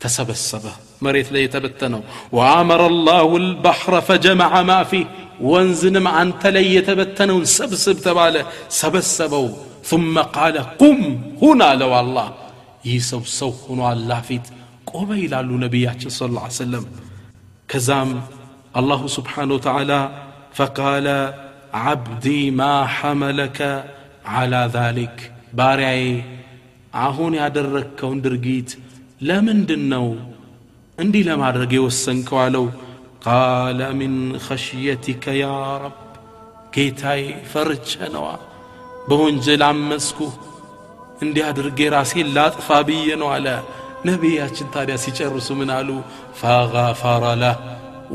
تسبسب مريت لي تبتنو وآمر الله البحر فجمع ما فيه. وانزنم أنت لي تبتنو سبسب تباله سبسبو ثم قال قم هنا لو الله. يسو سو هنا الله فيت قم إلى نبيه صلى الله عليه وسلم كزام الله سبحانه وتعالى فقال عبدي ما حملك على ذلك باري عهوني ادركك وندرقيت ለምንድን ነው እንዲህ ለማድረግ የወሰንከው አለው ቃለ ሚን ኸሽየቲከ ያ ረብ ጌታዬ ፈርቼ ነዋ በወንጀል አመስኩ እንዲህ አድርጌ ራሴን ላጥፋ ብዬ ነው አለ ነቢያችን ታዲያ ሲጨርሱ ምን አሉ ፈገፈረ ለህ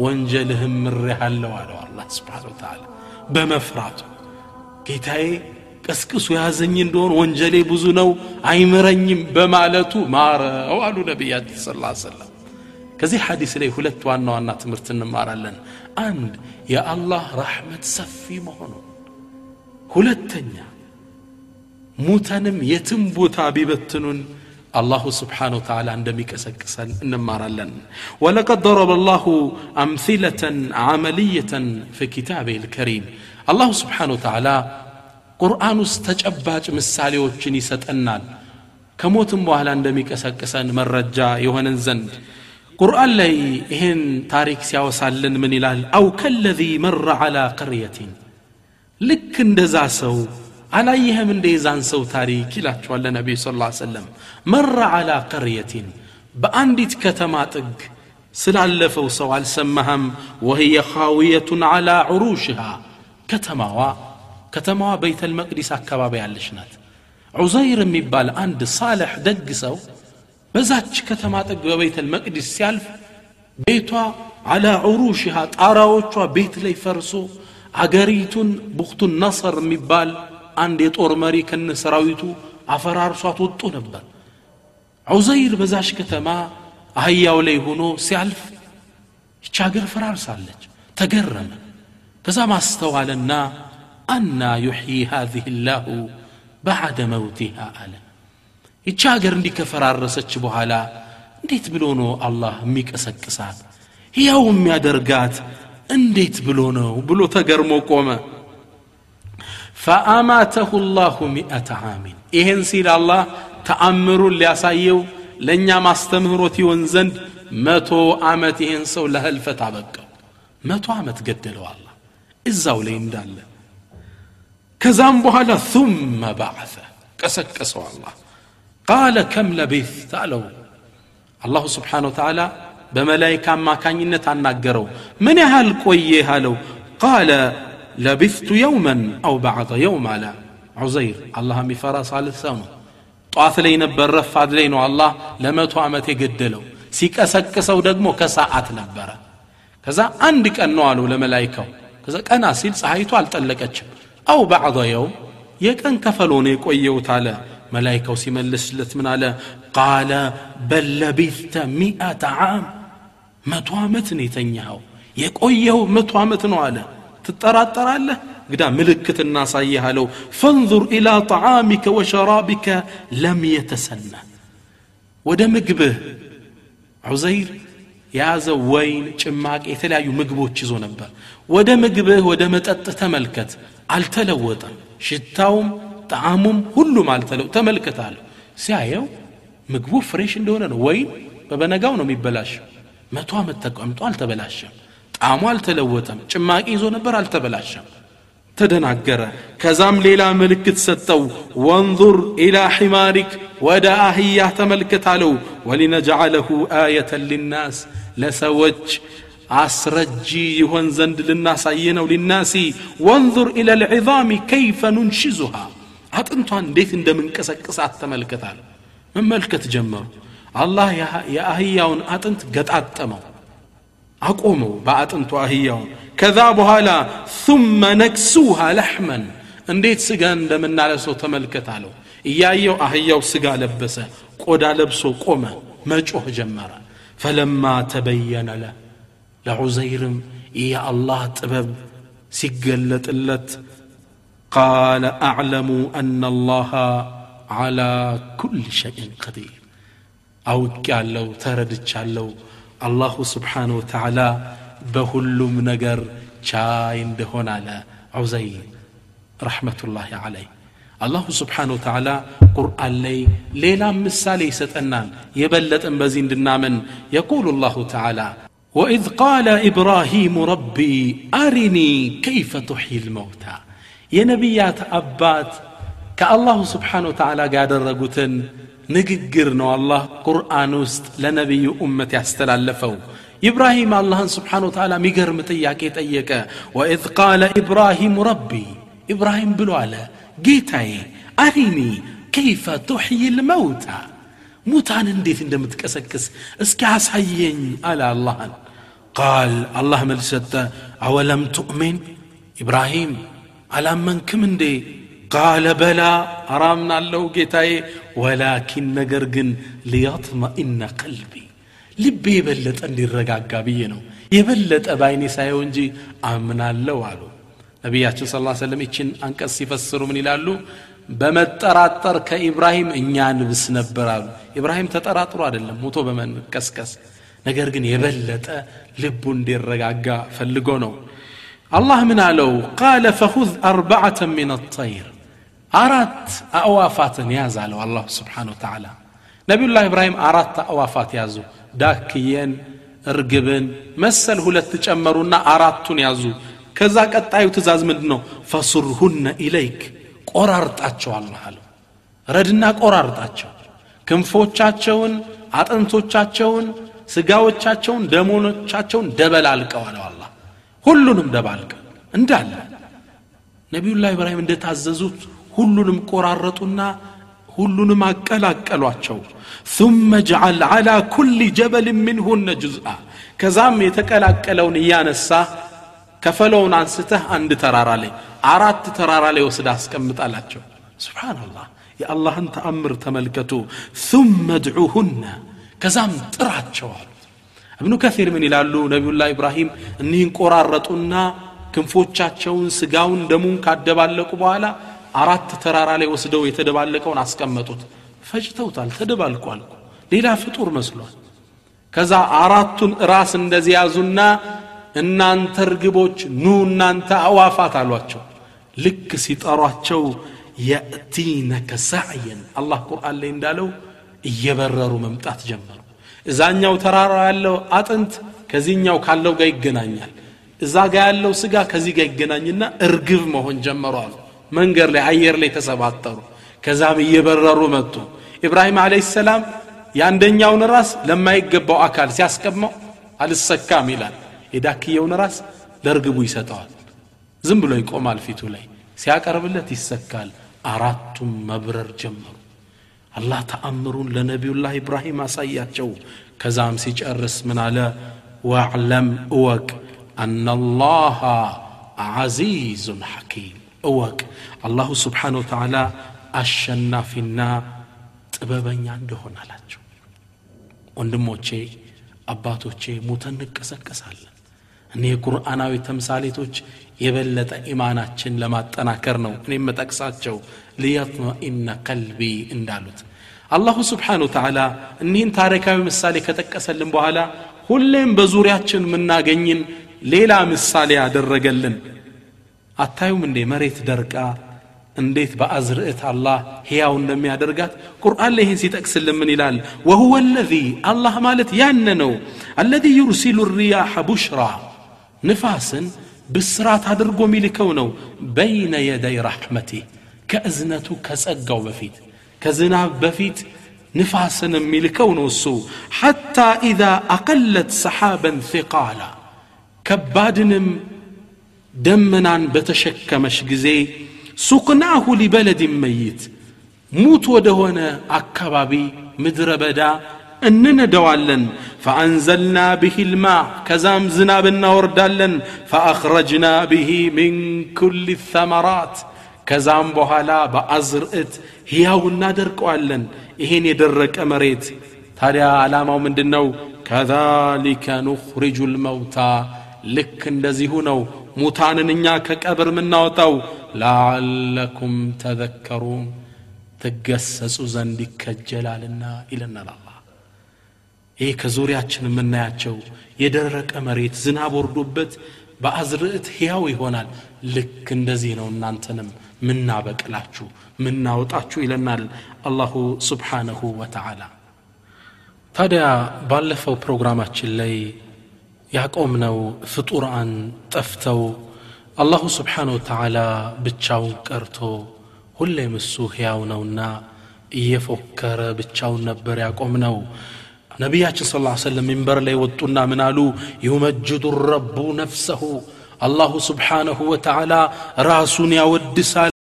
ወንጀልህም ምሬሃለሁ አለው አላህ ስብሓን ወተዓላ በመፍራቱ ጌታዬ ቀስቅሱ ያዘኝ እንደሆን ወንጀሌ ብዙ ነው አይምረኝም በማለቱ ማረው አሉ ነቢያችን ስላ ሰለም ከዚህ ሐዲስ ላይ ሁለት ዋና ዋና ትምህርት እንማራለን አንድ የአላህ ራሕመት ሰፊ መሆኑን ሁለተኛ ሙተንም የትም ቦታ ቢበትኑን አላሁ ስብሓን ወተላ እንደሚቀሰቅሰን እንማራለን ወለቀድ ضረበ ላሁ አምሲለተን ዓመልየተን ፊ ኪታቤ ልከሪም አላሁ ስብሓን ወተላ ቁርአን ውስጥ ተጨባጭ ምሳሌዎችን ይሰጠናል ከሞትም በኋላ እንደሚቀሰቅሰን መረጃ የሆነን ዘንድ ቁርአን ላይ ይህን ታሪክ ሲያወሳልን ምን ይላል አው ከለዚ መረ አላ ቀርየቲን ልክ እንደዛ ሰው አላየህም እንደ የዛን ሰው ታሪክ ይላቸዋል ለነቢዩ ስ ሰለም መረ አላ ቀርየቲን በአንዲት ከተማ ጥግ ስላለፈው ሰው አልሰማህም ወህየ ካውየቱን አላ ዑሩሽሃ ከተማዋ ከተማዋ በይተል መቅዲስ አካባቢ ያለች ናት ዑዘይር የሚባል አንድ ሳልሕ ደግ ሰው በዛች ከተማ ጥግ በበይተል መቅዲስ ሲያልፍ ቤቷ አላ ዑሩሽሃ ጣራዎቿ ቤት ላይ ፈርሶ አገሪቱን ቡክቱን ነሰር የሚባል አንድ የጦር መሪ ከነ ሰራዊቱ አፈራርሷት ወጡ ነበር ዑዘይር በዛሽ ከተማ አህያው ላይ ሆኖ ሲያልፍ ይቺ ሀገር ፈራርሳለች ተገረመ ከዛ ማስተዋለና አና ዩሕዪ ሃዚህ ላሁ ባዕደ መውቲሃ አለ ይቺ ሀገር እንዲህ ከፈራረሰች በኋላ እንዴት ብሎ ነው አላህ የሚቀሰቅሳት ሕያው የሚያደርጋት እንዴት ብሎ ነው ብሎ ተገርሞ ቆመ ፈአማተሁ ላሁ ሚአተ ዓሚን ይህን ሲል አላህ ተአምሩን ሊያሳየው ለእኛ ማስተምህሮት ይሆን ዘንድ መቶ ዓመት ይህን ሰው ለህልፈት አበቀው መቶ ዓመት ገደለው አላ እዛው ላይ እንዳለ ከዛም በኋላ ثመ ባዕ ቀሰቀሰው الله. قال كم ለቢት አለው الله سبحانه وتعالى بملائكة ما كان ينتع ينتان من هل قويه هلو قال لبثت يوما أو بعض يوم على عزير. الله مفرا صالة سامة طعث لي نبر رفاد لي الله لما توامت يقدلو. سيك أسك سو دقمو كساعات نبرا كذا عندك أنوالو لملائكة. كذا أنا سيل صحيح تعال لك أجب أو بعض يوم يكن كفلوني كويو تعالى ملايكة وسيما لسلت من على قال بل لبثت مئة عام. ما توامتني تنيهو. يكويو ما توامتنو على. تترى له قدا ملكة الناس أيها لو فانظر إلى طعامك وشرابك لم يتسنى ودمك به عزير يا زوين شماك إثلا يمقبو تشيزو نبا ودمك به ودمت أتتملكت አልተለወጠም ሽታውም ጣዕሙም ሁሉም አልተለው ተመልከታለሁ ሲያየው ምግቡ ፍሬሽ እንደሆነ ነው ወይን በበነጋው ነው የሚበላሸው መቶ ዓመት ተቀምጦ አልተበላሸም ጣዕሙ አልተለወጠም ጭማቂ ይዞ ነበር አልተበላሸም ተደናገረ ከዛም ሌላ ምልክት ሰጠው ወንظር ኢላ ሒማሪክ ወደ አህያህ ተመልከት አለው ወሊነጅዓለሁ አየተን ልናስ ለሰዎች አስረጂ ይሆን ዘንድ ልናሳየ ነው ሊናሲ ወንዙር ኢለ ልዕዛሚ ከይፈ ኑንሽዙሃ አጥንቷን እንዴት እንደምንቀሰቅሳት ተመልከታል መመልከት ጀመሩ አላህ የአህያውን አጥንት ገጣጠመው አቆመው በአጥንቱ አህያውን ከዛ በኋላ ثመ ነክሱሃ ለሕመን እንዴት ስጋ እንደምናለሰው ተመልከት አለው እያየው አህያው ስጋ ለበሰ ቆዳ ለብሶ ቆመ መጮህ ጀመረ ፈለማ ተበየነ ለህ ለዑዘይርም ይህ የአላህ ጥበብ ሲገለጥለት ቃለ አዕለሙ አና አላህ ዓላ ኩል ሸይን ቀዲር አውቅ ያለው ተረድቻለሁ አላሁ ስብሓን ወተዓላ በሁሉም ነገር ቻይ እንደሆን አለ ዑዘይ ረሕመቱላህ ዓለይ አላሁ ስብሓን ወተዓላ ቁርአን ላይ ሌላም ምሳሌ ይሰጠናል የበለጠን በዚህ እንድናምን የቁሉ ላሁ ተዓላ وإذ قال إبراهيم ربي أرني كيف تحيي الموتى يا نبيات أبات كالله سبحانه وتعالى قاعد الرقوتن ንግግር ነው አላህ ቁርአን ውስጥ ለነቢዩ እመት ያስተላለፈው ኢብራሂም አላህን ስብሓን ወተዓላ የሚገርም ጥያቄ ጠየቀ ወኢዝ ቃለ ኢብራሂም ረቢ ኢብራሂም ብሎ አለ ጌታዬ አሪኒ ከይፈ ቱሕይ ልመውታ ሙታን እንዴት እንደምትቀሰቅስ እስኪ አሳየኝ አለ አላህን ቃል አላህ መልስ ሰጠ አወለም ቱእሚን ኢብራሂም አላመንክም እንዴ ቃለ በላ አራምናለሁ ጌታዬ ወላኪን ነገር ግን ሊያጥመኢነ ቀልቢ ልቤ የበለጠ እንዲረጋጋ ብዬ ነው የበለጠ በአይኔ ሳየው እንጂ አምናለሁ አሉ ነቢያችን ስ ሰለም ይችን አንቀጽ ሲፈስሩ ምን ይላሉ በመጠራጠር ከኢብራሂም እኛ ንብስ ነበር አሉ ኢብራሂም ተጠራጥሮ አይደለም ሞቶ በመንቀስቀስ ነገር ግን የበለጠ ልቡ እንዲረጋጋ ፈልጎ ነው አላህ ምን አለው ቃለ ፈኹዝ አርባዓተ ምን አጠይር አራት አእዋፋትን ያዝ አለው አላሁ ስብሓን ወተዓላ ነቢዩላህ ኢብራሂም አራት አእዋፋት ያዙ ዳክየን እርግብን መሰል ሁለት ጨመሩና አራቱን ያዙ ከዛ ቀጣዩ ትእዛዝ ምንድን ነው ፈሱርሁነ ኢለይክ ቆራርጣቸው አላህ አለው ረድና ቆራርጣቸው ክንፎቻቸውን አጥንቶቻቸውን ስጋዎቻቸውን ደሞኖቻቸውን ደበላልቀው አለው አላህ ሁሉንም ደባልቀው እንዳለ ነቢዩላህ ኢብራሂም እንደታዘዙት ሁሉንም ቆራረጡና ሁሉንም አቀላቀሏቸው ثم اجعل على كل جبل منهن جزءا ከዛም የተቀላቀለውን እያነሳ ከፈለውን አንስተህ አንድ ተራራ ላይ አራት ተራራ ላይ ወስደ አስቀምጣላቸው። ስብሓናላህ የአላህን ተአምር ተመልከቱ። ثመ ድዑሁነ ከዛም ጥራቸው አሉት። እብኑ ከሲር ምን ይላሉ? ነቢዩላ ኢብራሂም እኒህን ቆራረጡና ክንፎቻቸውን ስጋውን ደሙን ካደባለቁ በኋላ አራት ተራራ ላይ ወስደው የተደባለቀውን አስቀመጡት። ፈጭተውታል ተደባልቋል ሌላ ፍጡር መስሏል። ከዛ አራቱን ራስ እንደዚህ ያዙና እናንተ እርግቦች ኑ እናንተ አዋፋት አሏቸው። ልክ ሲጠሯቸው የእቲነከ ሳዕየን አላህ ቁርአን ላይ እንዳለው እየበረሩ መምጣት ጀመሩ። እዛኛው ተራራ ያለው አጥንት ከዚህኛው ካለው ጋር ይገናኛል። እዛ ጋ ያለው ስጋ ከዚህ ጋር ይገናኝና እርግብ መሆን ጀመሩ አሉ። መንገድ ላይ አየር ላይ ተሰባጠሩ። ከዛም እየበረሩ መጡ። ኢብራሂም አለ ሰላም የአንደኛውን ራስ ለማይገባው አካል ሲያስቀማው አልሰካም ይላል የዳክየውን ራስ ለእርግቡ ይሰጠዋል። ዝም ብሎ ይቆማል ፊቱ ላይ። ሲያቀርብለት ይሰካል። አራቱም መብረር ጀመሩ። አላህ ተአምሩን ለነቢዩላህ ኢብራሂም አሳያቸው። ከዛም ሲጨርስ ምን አለ? ዋዕለም እወቅ አናላሃ ዓዚዙን ሐኪም. እወቅ። አላሁ ስብሓን ወተዓላ አሸናፊና ጥበበኛ እንደሆን አላቸው። ወንድሞቼ አባቶቼ ሙተን እንቀሰቀሳለን እኔ የቁርአናዊ ተምሳሌቶች የበለጠ ኢማናችን ለማጠናከር ነው እኔ መጠቅሳቸው ሊየጥመኢነ ቀልቢ እንዳሉት አላሁ ስብሓን ወተዓላ እኒህን ታሪካዊ ምሳሌ ከጠቀሰልን በኋላ ሁሌም በዙሪያችን የምናገኝን ሌላ ምሳሌ ያደረገልን አታዩም እንዴ? መሬት ደርቃ እንዴት በአዝርዕት አላህ ሕያው እንደሚያደርጋት? ቁርአን ላይ ይህን ሲጠቅስልን ምን ይላል? ወሁወ ለዚ አላህ ማለት ያነ ነው አለዚ ዩርሲሉ ሪያሐ ቡሽራ ንፋስን ብስራት አድርጎ የሚልከው ነው በይነ የደይ ረሕመቴ ከእዝነቱ ከጸጋው በፊት ከዝናብ በፊት ንፋስን የሚልከው ነው እሱ ሐታ ኢዛ አቀለት ሰሓበን ثቃላ ከባድንም ደመናን በተሸከመሽ ጊዜ ሱቅናሁ ሊበለድ መይት ሙት ወደሆነ አካባቢ ምድረ በዳ እንነደዋለን። ፈአንዘልና ብሂ ልማ ከዛም ዝናብ እናወርዳለን። ፈአኽረጅና ብሂ ምን ኩል ተመራት ከዛም በኋላ በአዝርዕት ሕያው እናደርቀዋለን። ይሄን የደረቀ መሬት ታዲያ ዓላማው ምንድን ነው ከዛሊከ ኑኽሪጁ ልመውታ ልክ እንደዚሁ ነው። ሙታንን እኛ ከቀብር የምናወጣው ላዓለኩም ተዘከሩን ትገሰጹ ዘንድ ይከጀላልና ይለናል ይህ ከዙሪያችን የምናያቸው የደረቀ መሬት ዝናብ ወርዶበት በአዝርዕት ሕያው ይሆናል። ልክ እንደዚህ ነው እናንተንም ምናበቅላችሁ ምናወጣችሁ ይለናል አላሁ ስብሓነሁ ወተዓላ። ታዲያ ባለፈው ፕሮግራማችን ላይ ያቆምነው ፍጡራን ጠፍተው አላሁ ስብሓነ ወተዓላ ብቻውን ቀርቶ ሁሌም እሱ ሕያው ነውና እየፎከረ ብቻውን ነበር ያቆምነው ነቢያችን ስ ሰለም ሚንበር ላይ ወጡና ምን አሉ ዩመጅዱ ረቡ ነፍሰሁ አላሁ ስብሓነሁ ወተዓላ ራሱን ያወድሳል